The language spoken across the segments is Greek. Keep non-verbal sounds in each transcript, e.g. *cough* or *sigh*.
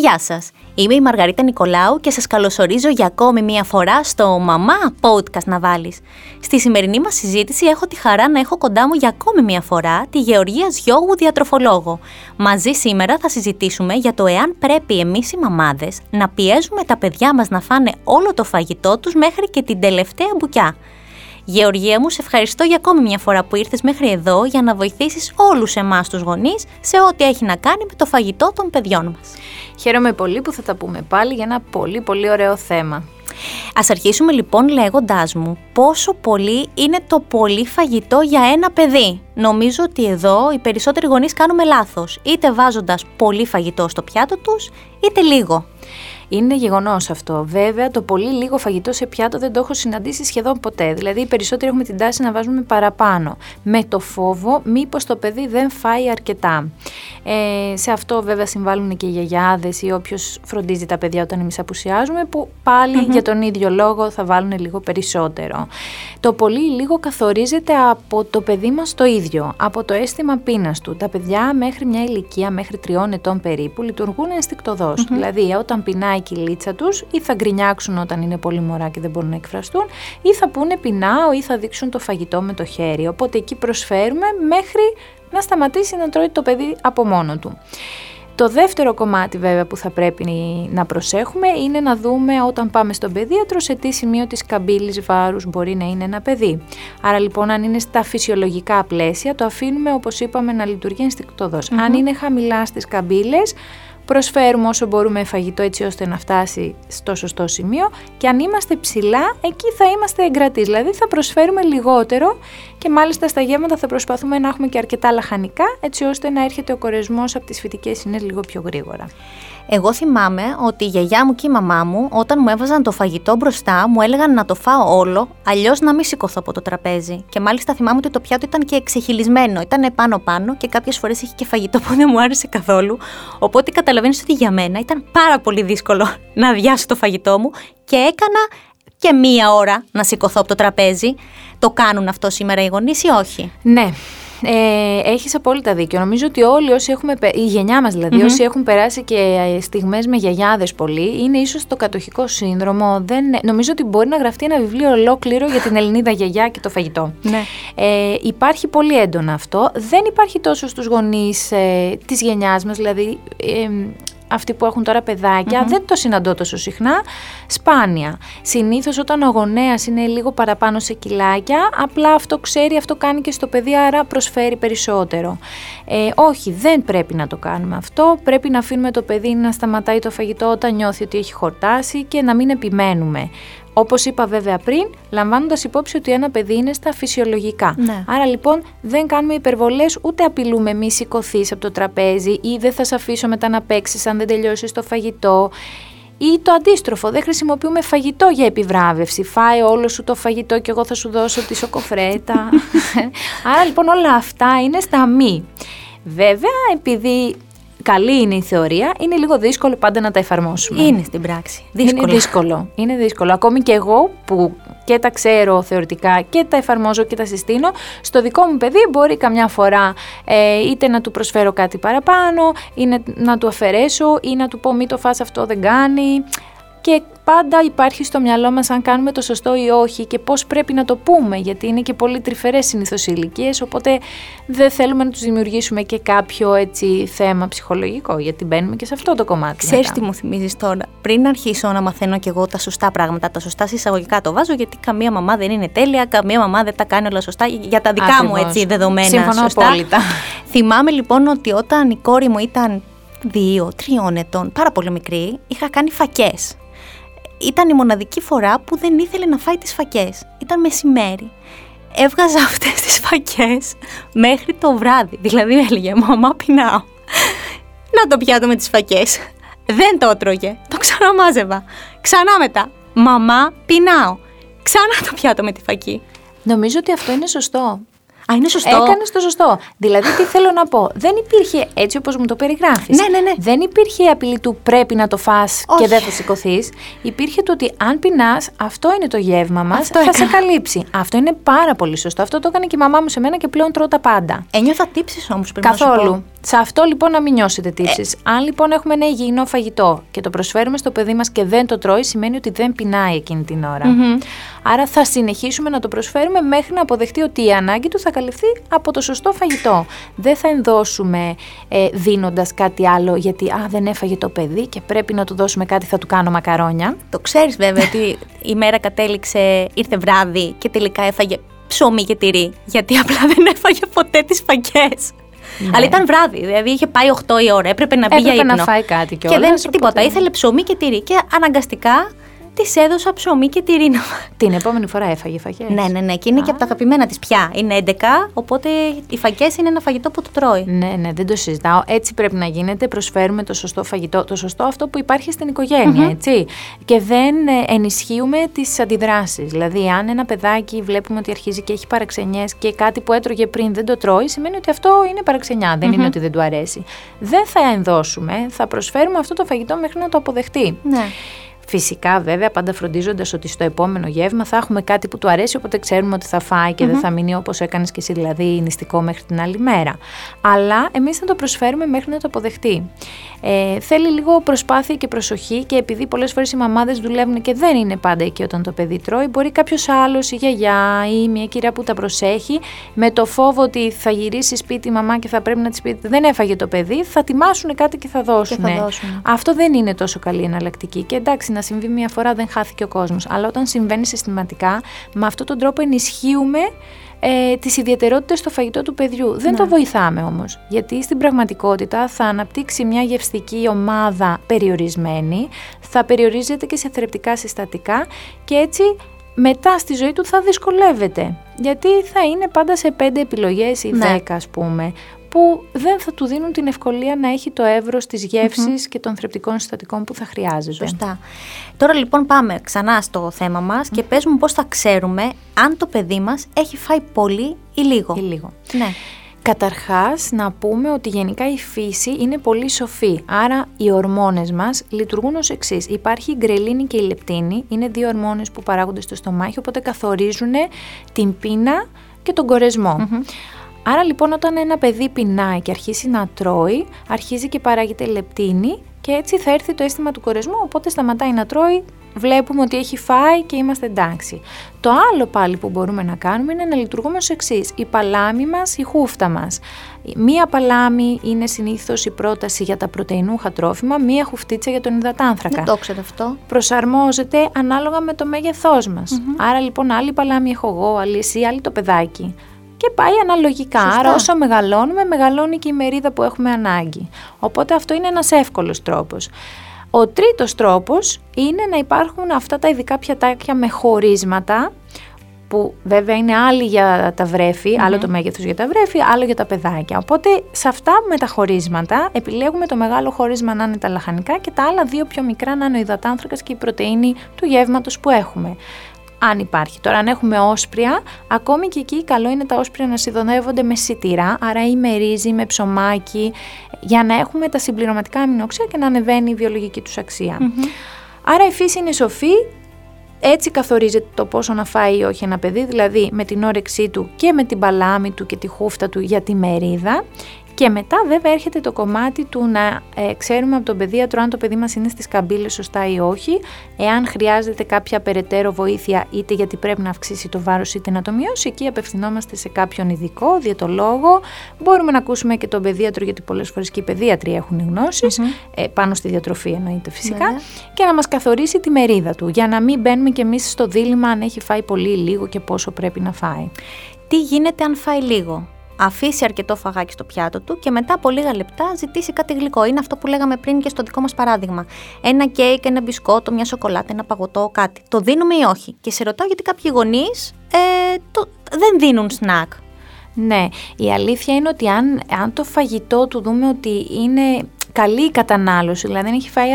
Γεια σας! Είμαι η Μαργαρίτα Νικολάου και σας καλωσορίζω για ακόμη μία φορά στο «Μαμά Podcast να βάλεις». Στη σημερινή μας συζήτηση έχω τη χαρά να έχω κοντά μου για ακόμη μία φορά τη Γεωργία Γιώγου διατροφολόγο. Μαζί σήμερα θα συζητήσουμε για το εάν πρέπει εμείς οι μαμάδες να πιέζουμε τα παιδιά μας να φάνε όλο το φαγητό τους μέχρι και την τελευταία μπουκιά. Γεωργία μου, σε ευχαριστώ για ακόμη μια φορά που ήρθες μέχρι εδώ για να βοηθήσεις όλους εμάς τους γονείς σε ό,τι έχει να κάνει με το φαγητό των παιδιών μας. Χαίρομαι πολύ που θα τα πούμε πάλι για ένα πολύ πολύ ωραίο θέμα. Ας αρχίσουμε λοιπόν λέγοντάς μου πόσο πολύ είναι το πολύ φαγητό για ένα παιδί. Νομίζω ότι εδώ οι περισσότεροι γονείς κάνουμε λάθος, είτε βάζοντας πολύ φαγητό στο πιάτο τους, είτε λίγο. Είναι γεγονός αυτό. Βέβαια, το πολύ λίγο φαγητό σε πιάτο δεν το έχω συναντήσει σχεδόν ποτέ. Δηλαδή, οι περισσότεροι έχουμε την τάση να βάζουμε παραπάνω. Με το φόβο, μήπως το παιδί δεν φάει αρκετά. Ε, σε αυτό, βέβαια, συμβάλλουν και οι γιαγιάδες ή όποιος φροντίζει τα παιδιά όταν εμείς απουσιάζουμε, που παλι για τον ίδιο λόγο θα βάλουν λίγο περισσότερο. Το πολύ λίγο καθορίζεται από το παιδί μας το ίδιο, από το αίσθημα πείνας του. Τα παιδιά μέχρι μια ηλικία, μέχρι τριών ετών περίπου, λειτουργούν ενστικτοδός. Δηλαδή, όταν πεινάει η κυλίτσα τους ή θα γκρινιάξουν όταν είναι πολύ μωρά και δεν μπορούν να εκφραστούν ή θα πούνε πεινάω ή θα δείξουν το φαγητό με το χέρι. Οπότε εκεί προσφέρουμε μέχρι να σταματήσει να τρώει το παιδί από μόνο του. Το δεύτερο κομμάτι βέβαια που θα πρέπει να προσέχουμε είναι να δούμε όταν πάμε στον παιδίατρο σε τι σημείο της καμπύλης βάρους μπορεί να είναι ένα παιδί. Άρα λοιπόν αν είναι στα φυσιολογικά πλαίσια το αφήνουμε όπως είπαμε να λειτουργεί Αν είναι χαμηλά στις καμπύλες προσφέρουμε όσο μπορούμε φαγητό έτσι ώστε να φτάσει στο σωστό σημείο και αν είμαστε ψηλά, εκεί θα είμαστε εγκρατείς, δηλαδή θα προσφέρουμε λιγότερο και μάλιστα στα γεύματα θα προσπαθούμε να έχουμε και αρκετά λαχανικά έτσι ώστε να έρχεται ο κορεσμός από τις φυτικές είναι λίγο πιο γρήγορα. Εγώ θυμάμαι ότι η γιαγιά μου και η μαμά μου, όταν μου έβαζαν το φαγητό μπροστά, μου έλεγαν να το φάω όλο, αλλιώς να μην σηκωθώ από το τραπέζι. Και μάλιστα θυμάμαι ότι το πιάτο ήταν και εξεχυλισμένο. Ήταν πάνω-πάνω και κάποιες φορές είχε και φαγητό που δεν μου άρεσε καθόλου. Οπότε καταλαβαίνεις ότι για μένα ήταν πάρα πολύ δύσκολο να αδειάσω το φαγητό μου και έκανα και μία ώρα να σηκωθώ από το τραπέζι. Το κάνουν αυτό σήμερα οι γονείς ή όχι; Ναι, ε, έχεις απόλυτα δίκιο. Νομίζω ότι όλοι όσοι έχουμε, η γενιά μας δηλαδη όσοι έχουν περάσει και ε, στιγμές με γιαγιάδες πολύ, είναι ίσως το κατοχικό σύνδρομο. Δεν, νομίζω ότι μπορεί να γραφτεί ένα βιβλίο ολόκληρο για την Ελληνίδα γιαγιά και το φαγητό. Ναι. Ε, υπάρχει πολύ έντονο αυτό. Δεν υπάρχει τόσο στους γονείς ε, της γενιάς μας, δηλαδή... Ε, αυτοί που έχουν τώρα δεν το συναντώ τόσο συχνά, σπάνια. Συνήθως όταν ο γονέας είναι λίγο παραπάνω σε κιλάκια, απλά αυτό ξέρει, αυτό κάνει και στο παιδί, άρα προσφέρει περισσότερο. Ε, όχι, δεν πρέπει να το κάνουμε αυτό, πρέπει να αφήνουμε το παιδί να σταματάει το φαγητό όταν νιώθει ότι έχει χορτάσει και να μην επιμένουμε. Όπως είπα βέβαια πριν, λαμβάνοντας υπόψη ότι ένα παιδί είναι στα φυσιολογικά. Ναι. Άρα λοιπόν δεν κάνουμε υπερβολές, ούτε απειλούμε μη σηκωθείς από το τραπέζι ή δεν θα σε αφήσω μετά να παίξεις αν δεν τελειώσεις το φαγητό. Ή το αντίστροφο, δεν χρησιμοποιούμε φαγητό για επιβράβευση. Φάει όλο σου το φαγητό και εγώ θα σου δώσω τη σοκοφρέτα. *laughs* Άρα λοιπόν όλα αυτά είναι στα μη. Βέβαια, επειδή καλή είναι η θεωρία, είναι λίγο δύσκολο πάντα να τα εφαρμόσουμε. Είναι στην πράξη. Δύσκολο. Είναι δύσκολο. Είναι δύσκολο. Ακόμη και εγώ που και τα ξέρω θεωρητικά και τα εφαρμόζω και τα συστήνω, στο δικό μου παιδί μπορεί καμιά φορά ε, είτε να του προσφέρω κάτι παραπάνω, ή να του αφαιρέσω ή να του πω μη το φας αυτό δεν κάνει και πάντα υπάρχει στο μυαλό μας αν κάνουμε το σωστό ή όχι και πώς πρέπει να το πούμε γιατί είναι και πολύ τρυφερές συνήθως οι ηλικίες οπότε δεν θέλουμε να τους δημιουργήσουμε και κάποιο έτσι θέμα ψυχολογικό γιατί μπαίνουμε και σε αυτό το κομμάτι. Ξέρεις τι μου θυμίζεις τώρα, πριν αρχίσω να μαθαίνω και εγώ τα σωστά πράγματα, τα σωστά συσσαγωγικά το βάζω γιατί καμία μαμά δεν είναι τέλεια, καμία μαμά δεν τα κάνει όλα σωστά για τα δικά μου έτσι δεδομένα Συμφωνώ σωστά. απόλυτα. Θυμάμαι λοιπόν ότι όταν η κόρη μου ήταν δύο, τριών ετών, πάρα πολύ μικρή, είχα κάνει φακές ήταν η μοναδική φορά που δεν ήθελε να φάει τις φακές. Ήταν μεσημέρι. Έβγαζα *laughs* αυτές τις φακές μέχρι το βράδυ. Δηλαδή έλεγε «Μαμά πεινάω». Να το πιάτω με τις φακές. Δεν το έτρωγε. Το ξαναμάζευα. Ξανά μετά. «Μαμά πεινάω». Ξανά το πιάτο με τη φακή. Νομίζω ότι αυτό είναι σωστό. Α, είναι σωστό. Έκανες το σωστό. Δηλαδή, τι θέλω να πω; Δεν υπήρχε έτσι όπως μου το περιγράφεις. Ναι, ναι, ναι. Δεν υπήρχε η απειλή του πρέπει να το φά και δεν θα σηκωθείς. Υπήρχε το ότι αν πεινάς, αυτό είναι το γεύμα μας, θα έκανα. σε καλύψει. Αυτό είναι πάρα πολύ σωστό. Αυτό το έκανε και η μαμά μου σε μένα και πλέον τρώω τα πάντα. Ένιωθα τύψει όμως πριν Καθόλου. Σε αυτό λοιπόν να μην νιώσετε τύψεις. Ε. Αν λοιπόν έχουμε ένα υγιεινό φαγητό και το προσφέρουμε στο παιδί μας και δεν το τρώει, σημαίνει ότι δεν πεινάει εκείνη την ωρα Άρα θα συνεχίσουμε να το προσφέρουμε μέχρι να αποδεχτεί ότι η ανάγκη του θα καλυφθεί από το σωστό φαγητό. Δεν θα ενδώσουμε ε, δίνοντας κάτι άλλο γιατί α, δεν έφαγε το παιδί και πρέπει να του δώσουμε κάτι, θα του κάνω μακαρόνια. Το ξέρεις βέβαια ότι η μέρα κατέληξε, ήρθε βράδυ και τελικά έφαγε ψωμί και τυρί. Γιατί απλά δεν έφαγε ποτέ τις φαγές. Ναι. Αλλά ήταν βράδυ, δηλαδή είχε πάει 8 η ώρα, έπρεπε να μπει για ύπνο. να φάει κάτι και, και δεν τίποτα. Ήθελε ψωμί και τυρί και αναγκαστικά της έδωσα ψωμί και τυρί *laughs* Την επόμενη φορά έφαγε φαγές. Ναι, ναι, ναι. Και είναι και από τα αγαπημένα της πια. Είναι 11, οπότε οι φαγές είναι ένα φαγητό που το τρώει. Ναι, ναι, δεν το συζητάω. Έτσι πρέπει να γίνεται. Προσφέρουμε το σωστό φαγητό, το σωστό αυτό που υπάρχει στην οικογένεια, έτσι. Και δεν ε, ενισχύουμε τις αντιδράσεις. Δηλαδή, αν ένα παιδάκι βλέπουμε ότι αρχίζει και έχει παραξενιές και κάτι που έτρωγε πριν δεν το τρώει, σημαίνει ότι αυτό είναι παραξενιά. Δεν είναι ότι δεν του αρέσει. Δεν θα ενδώσουμε, θα προσφέρουμε αυτό το φαγητό μέχρι να το αποδεχτεί. Ναι. Φυσικά, βέβαια, πάντα φροντίζοντας ότι στο επόμενο γεύμα θα έχουμε κάτι που του αρέσει, οπότε ξέρουμε ότι θα φάει και δεν θα μείνει όπως έκανες και εσύ, δηλαδή νηστικό μέχρι την άλλη μέρα. Αλλά εμείς θα το προσφέρουμε μέχρι να το αποδεχτεί. Ε, θέλει λίγο προσπάθεια και προσοχή και επειδή πολλές φορές οι μαμάδες δουλεύουν και δεν είναι πάντα εκεί όταν το παιδί τρώει, μπορεί κάποιος άλλος, η γιαγιά ή μια κυρία που τα προσέχει, με το φόβο ότι θα γυρίσει σπίτι η μαμά και θα πρέπει να της πει δεν έφαγε το παιδί, θα τιμάσουν κάτι και θα δώσουν. Και θα δώσουν. Αυτό δεν είναι τόσο καλή εναλλακτική. Και εντάξει, να συμβεί μια φορά δεν χάθηκε ο κόσμος. Αλλά όταν συμβαίνει συστηματικά, με αυτόν τον τρόπο ενισχύουμε ε, τις ιδιαιτερότητες στο φαγητό του παιδιού. Δεν το ναι. βοηθάμε όμως, γιατί στην πραγματικότητα θα αναπτύξει μια γευστική ομάδα περιορισμένη, θα περιορίζεται και σε θρεπτικά συστατικά και έτσι μετά στη ζωή του θα δυσκολεύεται. Γιατί θα είναι πάντα σε πέντε επιλογές ή ναι. δέκα ας πούμε, που δεν θα του δίνουν την ευκολία να έχει το εύρος της γευσης και των θρεπτικών συστατικών που θα χρειάζεται. Σωστά. Τώρα λοιπόν πάμε ξανά στο θέμα μας και πες μου πώς θα ξέρουμε αν το παιδί μας έχει φάει πολύ ή λίγο. Ή λίγο. Ναι. Καταρχάς να πούμε ότι γενικά η φύση είναι πολύ σοφή, άρα οι ορμόνες μας λειτουργούν ως εξής. Υπάρχει η γκρελίνη και η λεπτίνη, είναι δύο ορμόνες που παράγονται στο στομάχι, οπότε καθορίζουν την πείνα και τον κορεσμο Άρα λοιπόν όταν ένα παιδί πεινάει και αρχίσει να τρώει, αρχίζει και παράγεται λεπτίνη και έτσι θα έρθει το αίσθημα του κορεσμού, οπότε σταματάει να τρώει, βλέπουμε ότι έχει φάει και είμαστε εντάξει. Το άλλο πάλι που μπορούμε να κάνουμε είναι να λειτουργούμε ως εξής. Η παλάμη μας, η χούφτα μας. Μία παλάμη είναι συνήθως η πρόταση για τα πρωτεϊνούχα τρόφιμα, μία χουφτίτσα για τον υδατάνθρακα. Δεν το ξέρω αυτό. Προσαρμόζεται ανάλογα με το μέγεθός μας. Άρα λοιπόν άλλη παλάμη έχω εγώ, άλλη εσύ, άλλη το παιδάκι και πάει αναλογικά. Άρα όσο μεγαλώνουμε, μεγαλώνει και η μερίδα που έχουμε ανάγκη. Οπότε αυτό είναι ένας εύκολος τρόπος. Ο τρίτος τρόπος είναι να υπάρχουν αυτά τα ειδικά πιατάκια με χωρίσματα, που βέβαια είναι άλλοι για τα βρεφη άλλο το μέγεθος για τα βρέφη, άλλο για τα παιδάκια. Οπότε σε αυτά με τα χωρίσματα επιλέγουμε το μεγάλο χώρισμα να είναι τα λαχανικά και τα άλλα δύο πιο μικρά να είναι ο υδατάνθρακας και η πρωτεΐνη του γεύματος που έχουμε αν υπάρχει. Τώρα, αν έχουμε όσπρια, ακόμη και εκεί καλό είναι τα όσπρια να συνδονεύονται με σιτηρά, άρα ή με ρύζι, με ψωμάκι, για να έχουμε τα συμπληρωματικά αμινόξια και να ανεβαίνει η βιολογική τους αξια Άρα η φύση είναι σοφή, έτσι καθορίζεται το πόσο να φάει ή όχι ένα παιδί, δηλαδή με την όρεξή του και με την παλάμη του και τη χούφτα του για τη μερίδα και μετά βέβαια έρχεται το κομμάτι του να ε, ξέρουμε από τον παιδίατρο αν το παιδί μας είναι στις καμπύλες σωστά ή όχι, εάν χρειάζεται κάποια περαιτέρω βοήθεια είτε γιατί πρέπει να αυξήσει το βάρος είτε να το μειώσει, εκεί απευθυνόμαστε σε κάποιον ειδικό, διαιτολόγο, μπορούμε να ακούσουμε και τον παιδίατρο γιατί πολλές φορές και οι παιδίατροι έχουν ε, πάνω στη διατροφή εννοείται και να μας καθορίσει τη μερίδα του για να μην μπαίνουμε κι εμείς στο δίλημα αν έχει φάει πολύ λίγο και πόσο πρέπει να φάει. Τι γίνεται αν φάει λίγο; Αφήσει αρκετό φαγάκι στο πιάτο του και μετά από λίγα λεπτά ζητήσει κάτι γλυκό. Είναι αυτό που λέγαμε πριν και στο δικό μας παράδειγμα. Ένα κέικ, ένα μπισκότο, μια σοκολάτα, ένα παγωτό, κάτι. Το δίνουμε ή όχι; Και σε ρωτάω γιατί κάποιοι γονείς ε, δεν δίνουν σνακ. Ναι, η αλήθεια είναι ότι αν, αν το φαγητό του δούμε ότι είναι καλή η κατανάλωση, δηλαδή δεν έχει φάει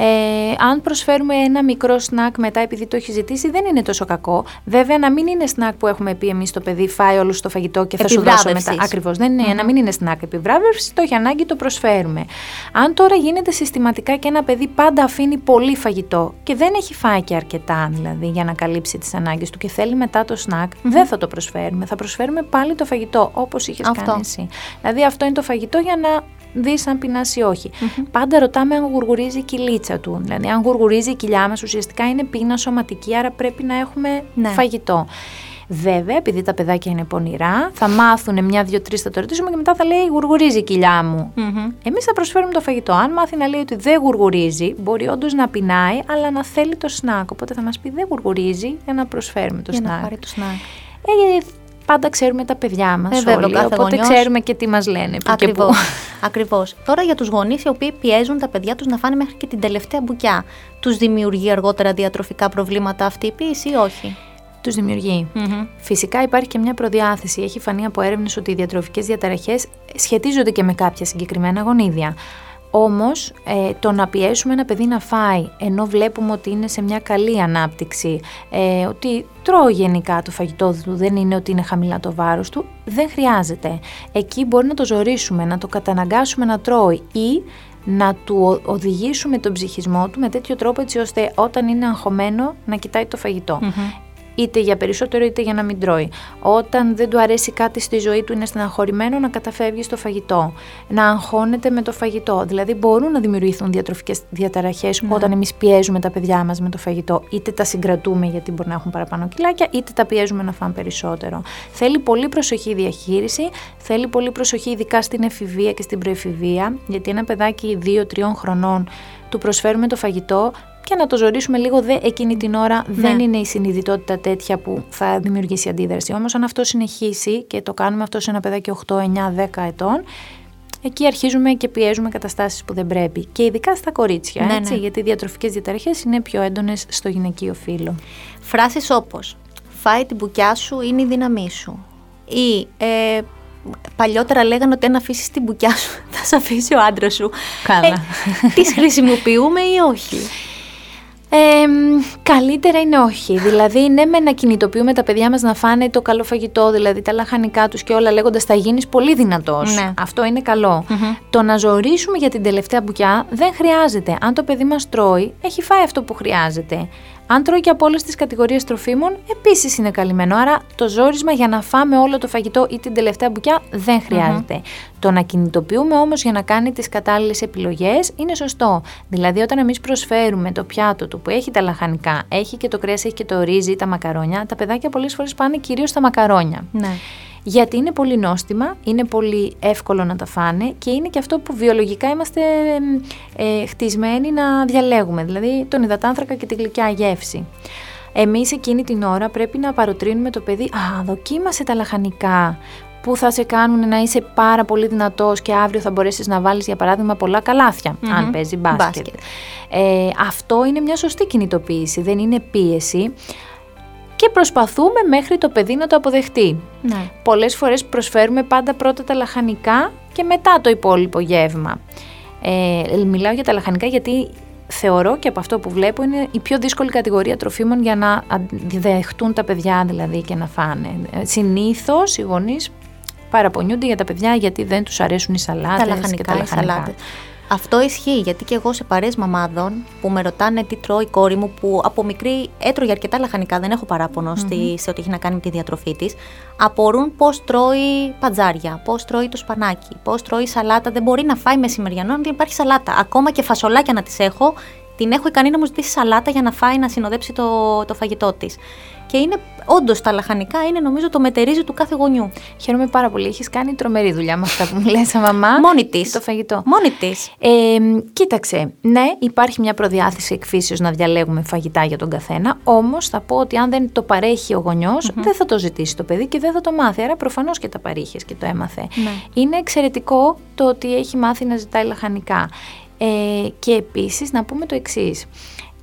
ε, αν προσφέρουμε ένα μικρό σνακ μετά επειδή το έχει ζητήσει, δεν είναι τόσο κακό. Βέβαια, να μην είναι σνακ που έχουμε πει εμείς το παιδί, φάει όλο το φαγητό και θα σου δώσω μετά. Ακριβώς. Δεν είναι, να μην είναι σνακ επιβράβευσης, το έχει ανάγκη, το προσφέρουμε. Αν τώρα γίνεται συστηματικά και ένα παιδί πάντα αφήνει πολύ φαγητό και δεν έχει φάει και αρκετά δηλαδή για να καλύψει τις ανάγκες του και θέλει μετά το σνακ, δεν θα το προσφέρουμε. Θα προσφέρουμε πάλι το φαγητό όπως είχες κάνει εσύ. Δηλαδή, αυτό είναι το φαγητό για να δεις αν πεινάσει ή όχι. Πάντα ρωτάμε αν γουργουρίζει η κοιλίτσα του. Δηλαδή, αν γουργουρίζει η κοιλιά μας, ουσιαστικά είναι πείνα σωματική, άρα πρέπει να έχουμε ναι. φαγητό. Βέβαια, επειδή τα παιδάκια είναι πονηρά, θα μάθουν μια, δύο, τρεις, θα το ρωτήσουμε και μετά θα λέει γουργουρίζει η κοιλιά μου. Mm-hmm. Εμείς θα προσφέρουμε το φαγητό. Αν μάθει να λέει ότι δεν γουργουρίζει, μπορεί όντως να πεινάει, αλλά να θέλει το σνακ. Οπότε θα μας πει δεν γουργουρίζει για να προσφέρουμε το για σνακ. Να πάρει το σνακ. Ε, πάντα ξέρουμε τα παιδιά μας. Ε, όλοι, οπότε γονιός... ξέρουμε και τι μας λένε. Ακριβώς. *laughs* Ακριβώς. Τώρα για τους γονείς οι οποίοι πιέζουν τα παιδιά τους να φάνε μέχρι και την τελευταία μπουκιά. Τους δημιουργεί αργότερα διατροφικά προβλήματα αυτή η πίεση ή όχι; Τους δημιουργεί. Mm-hmm. Φυσικά υπάρχει και μια προδιάθεση. Έχει φανεί από έρευνες ότι οι διατροφικές διαταραχές σχετίζονται και με κάποια συγκεκριμένα γονίδια. Όμως ε, το να πιέσουμε ένα παιδί να φάει ενώ βλέπουμε ότι είναι σε μια καλή ανάπτυξη, ε, ότι τρώει γενικά το φαγητό του, δεν είναι ότι είναι χαμηλά το βάρος του, δεν χρειάζεται. Εκεί μπορεί να το ζωρίσουμε, να το καταναγκάσουμε να τρώει ή να του οδηγήσουμε τον ψυχισμό του με τέτοιο τρόπο έτσι ώστε όταν είναι αγχωμένο να κοιτάει το φαγητο είτε για περισσότερο είτε για να μην τρώει. Όταν δεν του αρέσει κάτι στη ζωή του, είναι στεναχωρημένο να καταφεύγει στο φαγητό. Να αγχώνεται με το φαγητό. Δηλαδή, μπορούν να δημιουργηθούν διατροφικές διαταραχές ναι. όταν εμείς πιέζουμε τα παιδιά μας με το φαγητό. Είτε τα συγκρατούμε γιατί μπορεί να έχουν παραπάνω κιλάκια, είτε τα πιέζουμε να φάνε περισσότερο. Θέλει πολύ προσοχή διαχείριση, θέλει πολύ προσοχή ειδικά στην εφηβεία και στην προεφηβεία, γιατί ένα παιδάκι 2-3 χρονών του προσφέρουμε το φαγητό, και να το ζωρίσουμε λίγο δε εκείνη την ώρα ναι. δεν είναι η συνειδητότητα τέτοια που θα δημιουργήσει αντίδραση. Όμως αν αυτό συνεχίσει και το κάνουμε αυτό σε ένα παιδάκι 8, 9, 10 ετών, εκεί αρχίζουμε και πιέζουμε καταστάσεις που δεν πρέπει. Και ειδικά στα κορίτσια, ναι, έτσι, ναι. γιατί οι διατροφικές διαταραχές είναι πιο έντονες στο γυναικείο φύλλο. Φράσεις όπως «Φάει την μπουκιά σου, είναι η δύναμή σου» ή ε, παλιότερα λέγανε ότι αν αφήσεις την μπουκιά σου *laughs* θα σε αφήσει ο άντρας σου. Καλά. Ε, τις χρησιμοποιούμε ή όχι; *laughs* Ε, καλύτερα είναι όχι. Δηλαδή, ναι, με να κινητοποιούμε τα παιδιά μας να φάνε το καλό φαγητό, δηλαδή τα λαχανικά τους και όλα, λέγοντας θα γίνεις πολύ δυνατός. Ναι. Αυτό είναι Το να ζωρίσουμε για την τελευταία μπουκιά δεν χρειάζεται. Αν το παιδί μας τρώει, έχει φάει αυτό που χρειάζεται. Αν τρώει και από όλες τις κατηγορίες τροφίμων, επίσης είναι καλυμμένο. Άρα το ζόρισμα για να φάμε όλο το φαγητό ή την τελευταία μπουκιά δεν χρειάζεται. Το να κινητοποιούμε όμως για να κάνει τις κατάλληλες επιλογές είναι σωστό. Δηλαδή, όταν εμείς προσφέρουμε το πιάτο του που έχει τα λαχανικά, έχει και το κρέας, έχει και το ρύζι, τα μακαρόνια, τα παιδάκια πολλές φορές πάνε κυρίως στα μακαρόνια. Ναι γιατί είναι πολύ νόστιμα, είναι πολύ εύκολο να τα φάνε και είναι και αυτό που βιολογικά είμαστε ε, χτισμένοι να διαλέγουμε, δηλαδή τον υδατάνθρακα και τη γλυκιά γεύση. Εμείς εκείνη την ώρα πρέπει να παροτρύνουμε το παιδί «Α, δοκίμασε τα λαχανικά που θα σε κάνουν να είσαι πάρα πολύ δυνατός και αύριο θα μπορέσεις να βάλεις για παράδειγμα πολλά αν παίζει μπάσκετ. Ε, αυτό είναι μια σωστή κινητοποίηση, δεν είναι πίεση και προσπαθούμε μέχρι το παιδί να το αποδεχτεί. Ναι. Πολλές φορές προσφέρουμε πάντα πρώτα τα λαχανικά και μετά το υπόλοιπο γεύμα. Ε, μιλάω για τα λαχανικά γιατί θεωρώ και από αυτό που βλέπω είναι η πιο δύσκολη κατηγορία τροφίμων για να δεχτούν τα παιδιά δηλαδή και να φάνε. Ε, συνήθως οι γονείς παραπονιούνται για τα παιδιά γιατί δεν τους αρέσουν οι σαλάτες τα λαχανικά, και τα λαχανικά. Αυτό ισχύει γιατί και εγώ σε παρέες μαμάδων που με ρωτάνε τι τρώει η κόρη μου που από μικρή έτρωγε αρκετά λαχανικά, δεν έχω παράπονο mm-hmm. στη, σε ό,τι έχει να κάνει με τη διατροφή της. Απορούν πώς τρώει πατζάρια, πώς τρώει το σπανάκι, πώς τρώει σαλάτα. Δεν μπορεί να φάει μεσημεριανό αν δεν υπάρχει σαλάτα. Ακόμα και φασολάκια να τις έχω, την έχω ικανή να μου ζητήσει σαλάτα για να φάει να συνοδέψει το, το φαγητό της. Και είναι όντως τα λαχανικά είναι νομίζω το μετερίζει του κάθε γονιού. Χαίρομαι πάρα πολύ. Έχεις κάνει τρομερή δουλειά με αυτά που μου λες, μαμά. *laughs* Μόνη της. Το φαγητό. Μόνη της. Ε, κοίταξε. Ναι, υπάρχει μια προδιάθεση εκφύσεως να διαλέγουμε φαγητά για τον καθένα. Όμως θα πω ότι αν δεν το παρέχει ο γονιο δεν θα το ζητήσει το παιδί και δεν θα το μάθει. Άρα προφανώς και τα παρήχες και το έμαθε. Ναι. Είναι εξαιρετικό το ότι έχει μάθει να ζητάει λαχανικά. Ε, και επίσης να πούμε το εξής.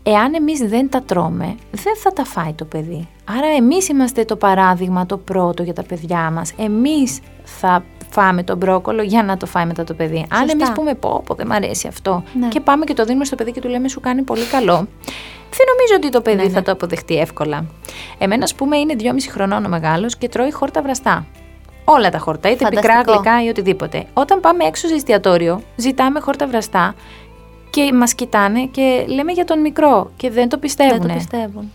Εάν εμείς δεν τα τρώμε, δεν θα τα φάει το παιδί. Άρα εμείς είμαστε το παράδειγμα το πρώτο για τα παιδιά μας. Εμείς θα φάμε το μπρόκολο για να το φάει μετά το παιδί. Αν εμείς πούμε πω, πω δεν μ' αρέσει αυτό ναι. και πάμε και το δίνουμε στο παιδί και του λέμε σου κάνει πολύ καλό, δεν νομίζω ότι το παιδί ναι, θα ναι. το αποδεχτεί εύκολα. Εμένα, ας πούμε, είναι 2,5 χρονών ο μεγάλος και τρώει χόρτα βραστά. Όλα τα χόρτα, είτε πικρά, γλυκά ή οτιδήποτε. Όταν πάμε έξω σε εστιατόριο, ζητάμε χόρτα βραστά και μας κοιτάνε και λέμε για τον μικρό και δεν το πιστεύουν. Δεν το πιστεύουν.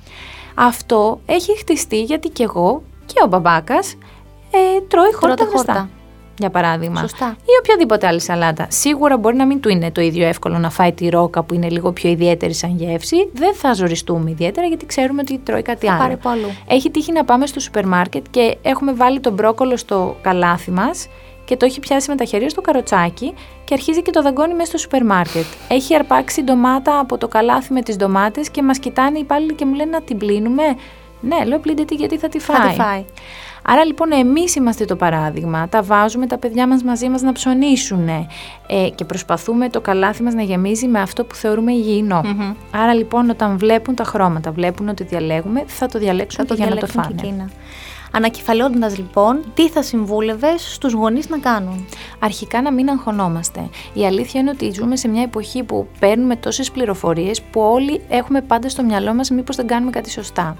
Αυτό έχει χτιστεί γιατί και εγώ και ο μπαμπάκας ε, τρώει χόρτα βραστά για παράδειγμα. Σωστά. Ή οποιαδήποτε άλλη σαλάτα. Σίγουρα μπορεί να μην του είναι το ίδιο εύκολο να φάει τη ρόκα που είναι λίγο πιο ιδιαίτερη σαν γεύση. Δεν θα ζοριστούμε ιδιαίτερα γιατί ξέρουμε ότι τρώει κάτι θα άλλο. Πάρει Έχει τύχει να πάμε στο σούπερ μάρκετ και έχουμε βάλει τον μπρόκολο στο καλάθι μας και το έχει πιάσει με τα χέρια στο καροτσάκι και αρχίζει και το δαγκώνει μέσα στο σούπερ μάρκετ. Έχει αρπάξει ντομάτα από το καλάθι με τις ντομάτες και μας κοιτάνε οι υπάλληλοι και μου λένε να την πλύνουμε. Ναι, λέω πλύντε γιατί θα τη φάει. Θα τη φάει. Άρα λοιπόν εμείς είμαστε το παράδειγμα, τα βάζουμε τα παιδιά μας μαζί μας να ψωνίσουν ε, και προσπαθούμε το καλάθι μας να γεμίζει με αυτό που θεωρούμε Άρα λοιπόν όταν βλέπουν τα χρώματα, βλέπουν ότι διαλέγουμε, θα το διαλέξουν θα και για να το φάνε. Ανακεφαλαιώντα λοιπόν, τι θα συμβούλευε στους γονείς να κάνουν; Αρχικά να μην αγχωνόμαστε. Η αλήθεια είναι ότι ζούμε σε μια εποχή που παίρνουμε τόσες πληροφορίες που όλοι έχουμε πάντα στο μυαλό μας μήπως δεν κάνουμε κάτι σωστά.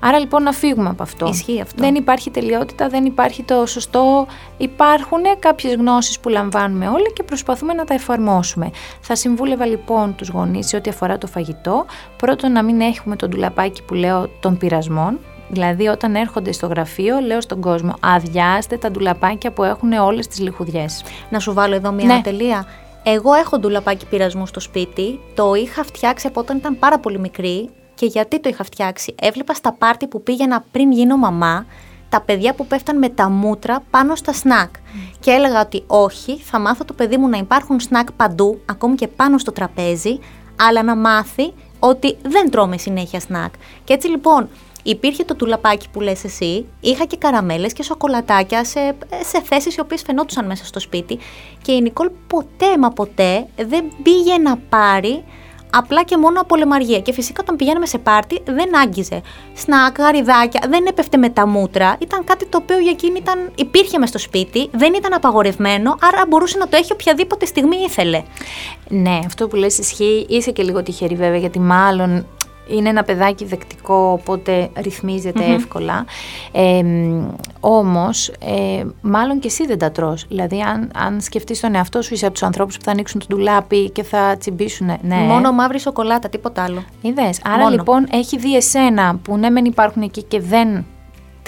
Άρα λοιπόν να φύγουμε από αυτό. Ισχύει αυτό. Δεν υπάρχει τελειότητα, δεν υπάρχει το σωστό. Υπάρχουν κάποιες γνώσεις που λαμβάνουμε όλοι και προσπαθούμε να τα εφαρμόσουμε. Θα συμβούλευα λοιπόν τους γονείς σε ό,τι αφορά το φαγητό. Πρώτον, να μην έχουμε τον τουλαπάκι που λέω των πειρασμών. Δηλαδή, όταν έρχονται στο γραφείο, λέω στον κόσμο: Αδειάστε τα ντουλαπάκια που έχουν όλες τις λιχουδιές. Να σου βάλω εδώ μία ναι. τελεία. Εγώ έχω ντουλαπάκι πειρασμού στο σπίτι. Το είχα φτιάξει από όταν ήταν πάρα πολύ μικρή. Και γιατί το είχα φτιάξει. Έβλεπα στα πάρτι που πήγαινα πριν γίνω μαμά τα παιδιά που πέφταν με τα μούτρα πάνω στα σνακ. Και έλεγα ότι όχι, θα μάθω το παιδί μου να υπάρχουν σνακ παντού, ακόμη και πάνω στο τραπέζι, αλλά να μάθει ότι δεν τρώμε συνέχεια σνακ. Και έτσι λοιπόν υπήρχε το τουλαπάκι που λες εσύ, είχα και καραμέλες και σοκολατάκια σε, σε θέσεις οι οποίες φαινόντουσαν μέσα στο σπίτι και η Νικόλ ποτέ μα ποτέ δεν πήγε να πάρει απλά και μόνο από λεμαργία. Και φυσικά όταν πηγαίναμε σε πάρτι δεν άγγιζε. Σνακ, γαριδάκια, δεν έπεφτε με τα μούτρα. Ήταν κάτι το οποίο για εκείνη ήταν, υπήρχε μες στο σπίτι, δεν ήταν απαγορευμένο, άρα μπορούσε να το έχει οποιαδήποτε στιγμή ήθελε. Ναι, αυτό που λες ισχύει. Είσαι και λίγο τυχερή βέβαια, γιατί μάλλον είναι ένα παιδάκι δεκτικό, οπότε εύκολα. Ε, όμως, ε, μάλλον και εσύ δεν τα τρως. Δηλαδή, αν, αν σκεφτείς τον εαυτό σου, είσαι από τους ανθρώπους που θα ανοίξουν το ντουλάπι και θα τσιμπήσουν. Ναι. Μόνο μαύρη σοκολάτα, τίποτα άλλο. Είδες. Άρα λοιπόν έχει δει εσένα που ναι μεν υπάρχουν εκεί και δεν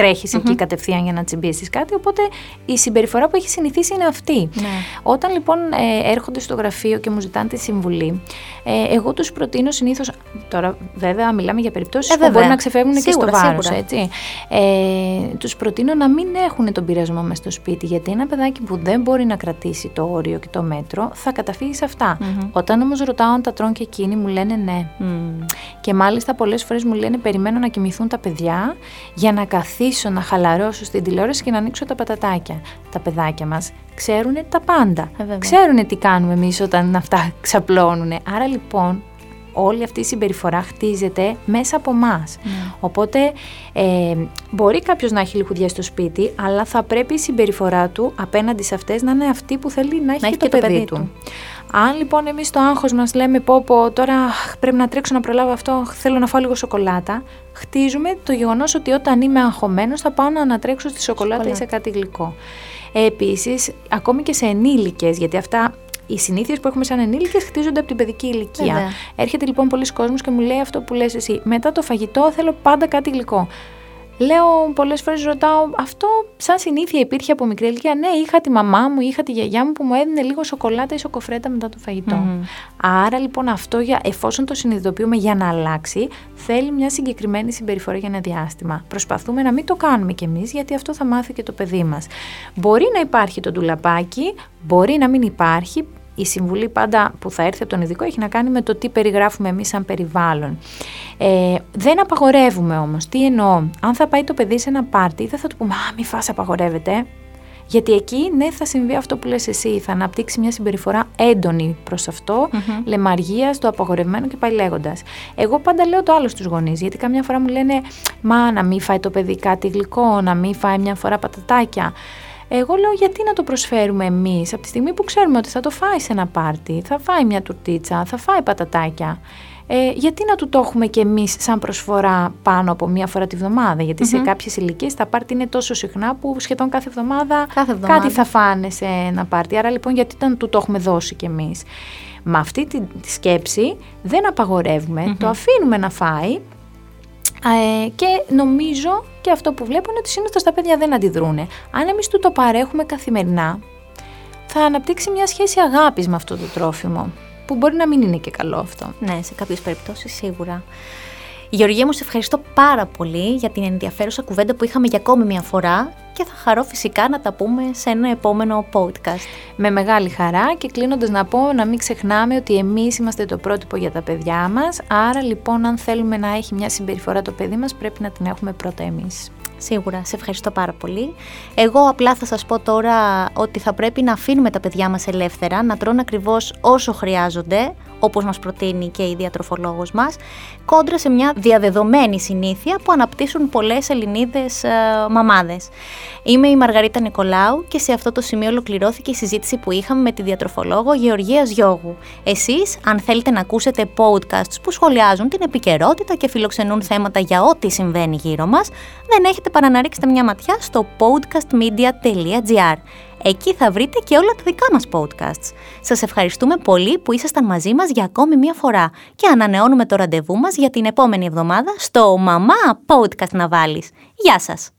τρέχεις mm-hmm. εκεί κατευθείαν για να τσιμπήσεις κάτι. Οπότε η συμπεριφορά που έχει συνηθίσει είναι αυτή. Ναι. Όταν λοιπόν ε, έρχονται στο γραφείο και μου ζητάνε τη συμβουλή, ε, εγώ τους προτείνω συνήθως. Τώρα, βέβαια, μιλάμε για περιπτώσεις ε, που μπορεί να ξεφεύγουν και στο βάρος. Ε, τους προτείνω να μην έχουν τον πειρασμό μες στο σπίτι, γιατί ένα παιδάκι που δεν μπορεί να κρατήσει το όριο και το μέτρο θα καταφύγει σε αυτά. Mm-hmm. Όταν όμως ρωτάω αν τα τρώνε και εκείνοι, μου λένε ναι. Mm. Και μάλιστα πολλές φορές μου λένε περιμένω να κοιμηθούν τα παιδιά για να καθίσουν καθίσω να χαλαρώσω στην τηλεόραση και να ανοίξω τα πατατάκια. Τα παιδάκια μας ξέρουν τα πάντα. Ε, ξέρουν τι κάνουμε εμείς όταν αυτά ξαπλώνουν. Άρα λοιπόν όλη αυτή η συμπεριφορά χτίζεται μέσα από εμά. Ναι. Οπότε ε, μπορεί κάποιος να έχει λιχουδιέ στο σπίτι, αλλά θα πρέπει η συμπεριφορά του απέναντι σε αυτές να είναι αυτή που θέλει να έχει, και, το, παιδί, του. Αν λοιπόν εμείς το άγχος μας λέμε πω, πω τώρα πρέπει να τρέξω να προλάβω αυτό, θέλω να φάω λίγο σοκολάτα, χτίζουμε το γεγονός ότι όταν είμαι αγχωμένος θα πάω να ανατρέξω στη σοκολάτα, ή σε κάτι γλυκό. Επίσης, ακόμη και σε ενήλικες, γιατί αυτά οι συνήθειες που έχουμε σαν ενήλικες χτίζονται από την παιδική ηλικία. Έρχεται λοιπόν πολλοί κόσμος και μου λέει αυτό που λες εσύ. Μετά το φαγητό θέλω πάντα κάτι γλυκό. Λέω πολλές φορές, ρωτάω, αυτό σαν συνήθεια υπήρχε από μικρή ηλικία; Ναι, είχα τη μαμά μου, είχα τη γιαγιά μου που μου έδινε λίγο σοκολάτα ή σοκοφρέτα μετά το φαγητό. Άρα λοιπόν αυτό, για, εφόσον το συνειδητοποιούμε για να αλλάξει, θέλει μια συγκεκριμένη συμπεριφορά για ένα διάστημα. Προσπαθούμε να μην το κάνουμε κι εμείς, γιατί αυτό θα μάθει και το παιδί μας. Μπορεί να υπάρχει το ντουλαπάκι, μπορεί να μην υπάρχει, η συμβουλή πάντα που θα έρθει από τον ειδικό έχει να κάνει με το τι περιγράφουμε εμείς σαν περιβάλλον. Ε, δεν απαγορεύουμε όμως. Τι εννοώ; Αν θα πάει το παιδί σε ένα πάρτι δεν θα του πούμε «Α, μη φας απαγορεύεται». Γιατί εκεί ναι θα συμβεί αυτό που λες εσύ, θα αναπτύξει μια συμπεριφορά έντονη προς αυτό, mm-hmm. λεμαργίας, το απαγορευμένο και πάει λέγοντας. Εγώ πάντα λέω το άλλο στους γονείς, γιατί καμιά φορά μου λένε «Μα να μην φάει το παιδί κάτι γλυκό, να μην φάει μια φορά πατατάκια». Εγώ λέω γιατί να το προσφέρουμε εμείς από τη στιγμή που ξέρουμε ότι θα το φάει σε ένα πάρτι, θα φάει μια τουρτίτσα, θα φάει πατατάκια. Ε, γιατί να του το έχουμε και εμείς σαν προσφορά πάνω από μία φορά τη βδομάδα; γιατι σε κάποιες ηλικίες τα πάρτι είναι τόσο συχνά που σχεδόν κάθε εβδομάδα, κάθε εβδομάδα κάτι θα φάνε σε ένα πάρτι. Άρα λοιπόν γιατί να του το έχουμε δώσει κι εμείς; Με αυτή τη, σκέψη δεν απαγορευουμε το αφήνουμε να φάει ε, και νομίζω και αυτό που βλέπω είναι ότι συνήθως τα παιδιά δεν αντιδρούν. Αν εμείς του το παρέχουμε καθημερινά, θα αναπτύξει μια σχέση αγάπης με αυτό το τρόφιμο, που μπορεί να μην είναι και καλό αυτό. Ναι, σε κάποιες περιπτώσεις σίγουρα. Γεωργία μου, σε ευχαριστώ πάρα πολύ για την ενδιαφέρουσα κουβέντα που είχαμε για ακόμη μια φορά και θα χαρώ φυσικά να τα πούμε σε ένα επόμενο podcast. Με μεγάλη χαρά και κλείνοντας να πω να μην ξεχνάμε ότι εμείς είμαστε το πρότυπο για τα παιδιά μας, άρα λοιπόν αν θέλουμε να έχει μια συμπεριφορά το παιδί μας πρέπει να την έχουμε πρώτα εμείς. Σίγουρα, σε ευχαριστώ πάρα πολύ. Εγώ απλά θα σας πω τώρα ότι θα πρέπει να αφήνουμε τα παιδιά μας ελεύθερα, να τρώνε ακριβώς όσο χρειάζονται, όπως μας προτείνει και η διατροφολόγος μας, κόντρα σε μια διαδεδομένη συνήθεια που αναπτύσσουν πολλές Ελληνίδες ε, μαμάδες. Είμαι η Μαργαρίτα Νικολάου και σε αυτό το σημείο ολοκληρώθηκε η συζήτηση που είχαμε με τη διατροφολόγο Γεωργίας Γιώγου. Εσείς, αν θέλετε να ακούσετε podcasts που σχολιάζουν την επικαιρότητα και φιλοξενούν θέματα για ό,τι συμβαίνει γύρω μας, δεν έχετε παρά να ρίξετε μια ματιά στο podcastmedia.gr. Εκεί θα βρείτε και όλα τα δικά μας podcasts. Σας ευχαριστούμε πολύ που ήσασταν μαζί μας για ακόμη μια φορά και ανανεώνουμε το ραντεβού μας για την επόμενη εβδομάδα στο «Μαμά Podcast να βάλεις». Γεια σας!